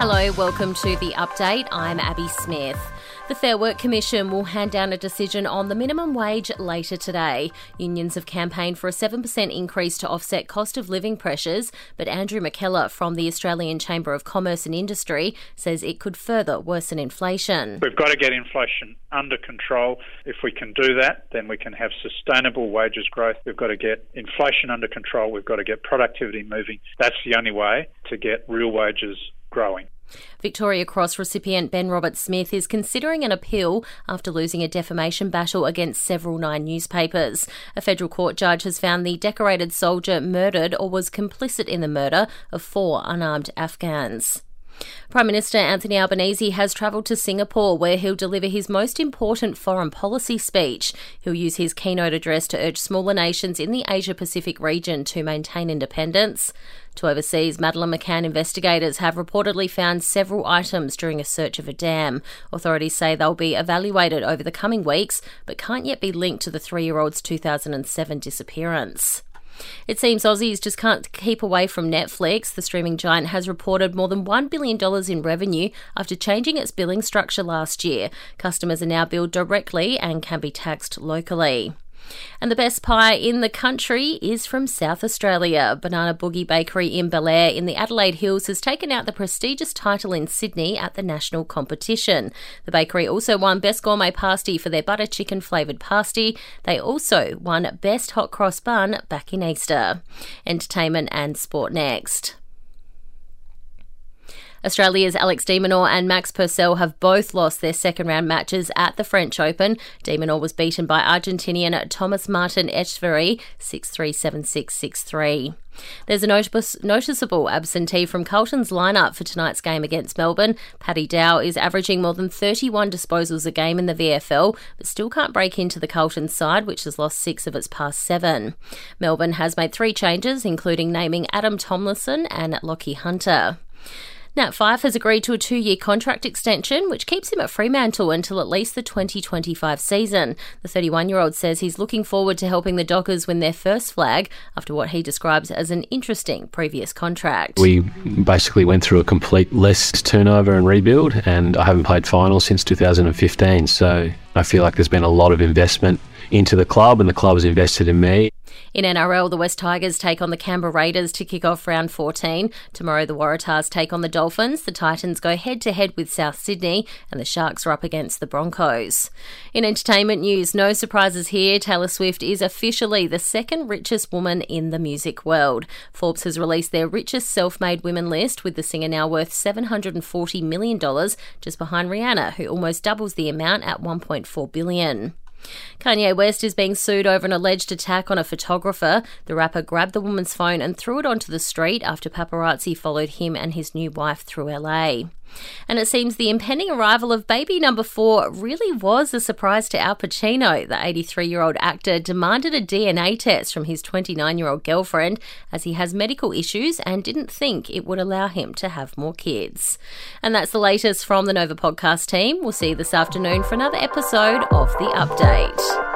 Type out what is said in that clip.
Hello, welcome to the update. I'm Abby Smith. The Fair Work Commission will hand down a decision on the minimum wage later today. Unions have campaigned for a 7% increase to offset cost of living pressures, but Andrew McKellar from the Australian Chamber of Commerce and Industry says it could further worsen inflation. We've got to get inflation under control. If we can do that, then we can have sustainable wages growth. We've got to get inflation under control. We've got to get productivity moving. That's the only way to get real wages growing. Victoria Cross recipient Ben Roberts Smith is considering an appeal after losing a defamation battle against several Nine newspapers. A federal court judge has found the decorated soldier murdered or was complicit in the murder of four unarmed Afghans. Prime Minister Anthony Albanese has travelled to Singapore where he'll deliver his most important foreign policy speech. He'll use his keynote address to urge smaller nations in the Asia Pacific region to maintain independence. To overseas, Madeleine McCann investigators have reportedly found several items during a search of a dam. Authorities say they'll be evaluated over the coming weeks, but can't yet be linked to the three year old's 2007 disappearance. It seems Aussies just can't keep away from Netflix. The streaming giant has reported more than $1 billion in revenue after changing its billing structure last year. Customers are now billed directly and can be taxed locally. And the best pie in the country is from South Australia. Banana Boogie Bakery in Belair in the Adelaide Hills has taken out the prestigious title in Sydney at the national competition. The bakery also won Best Gourmet Pasty for their butter chicken flavoured pasty. They also won Best Hot Cross Bun back in Easter. Entertainment and sport next. Australia's Alex de Minaur and Max Purcell have both lost their second round matches at the French Open. de Minaur was beaten by Argentinian Thomas Martin Etcheverry 6 3 7 6 6 3. There's a noticeable absentee from Carlton's lineup for tonight's game against Melbourne. Paddy Dow is averaging more than 31 disposals a game in the VFL, but still can't break into the Carlton side, which has lost six of its past seven. Melbourne has made three changes, including naming Adam Tomlinson and Lachie Hunter. Nat Fyfe has agreed to a two year contract extension, which keeps him at Fremantle until at least the 2025 season. The 31 year old says he's looking forward to helping the Dockers win their first flag after what he describes as an interesting previous contract. We basically went through a complete list turnover and rebuild, and I haven't played finals since 2015, so I feel like there's been a lot of investment into the club, and the club has invested in me. In NRL, the West Tigers take on the Canberra Raiders to kick off round 14. Tomorrow, the Waratahs take on the Dolphins. The Titans go head to head with South Sydney, and the Sharks are up against the Broncos. In entertainment news, no surprises here. Taylor Swift is officially the second richest woman in the music world. Forbes has released their richest self made women list, with the singer now worth $740 million, just behind Rihanna, who almost doubles the amount at $1.4 billion. Kanye West is being sued over an alleged attack on a photographer. The rapper grabbed the woman's phone and threw it onto the street after paparazzi followed him and his new wife through LA. And it seems the impending arrival of baby number four really was a surprise to Al Pacino. The 83 year old actor demanded a DNA test from his 29 year old girlfriend as he has medical issues and didn't think it would allow him to have more kids. And that's the latest from the Nova podcast team. We'll see you this afternoon for another episode of The Update.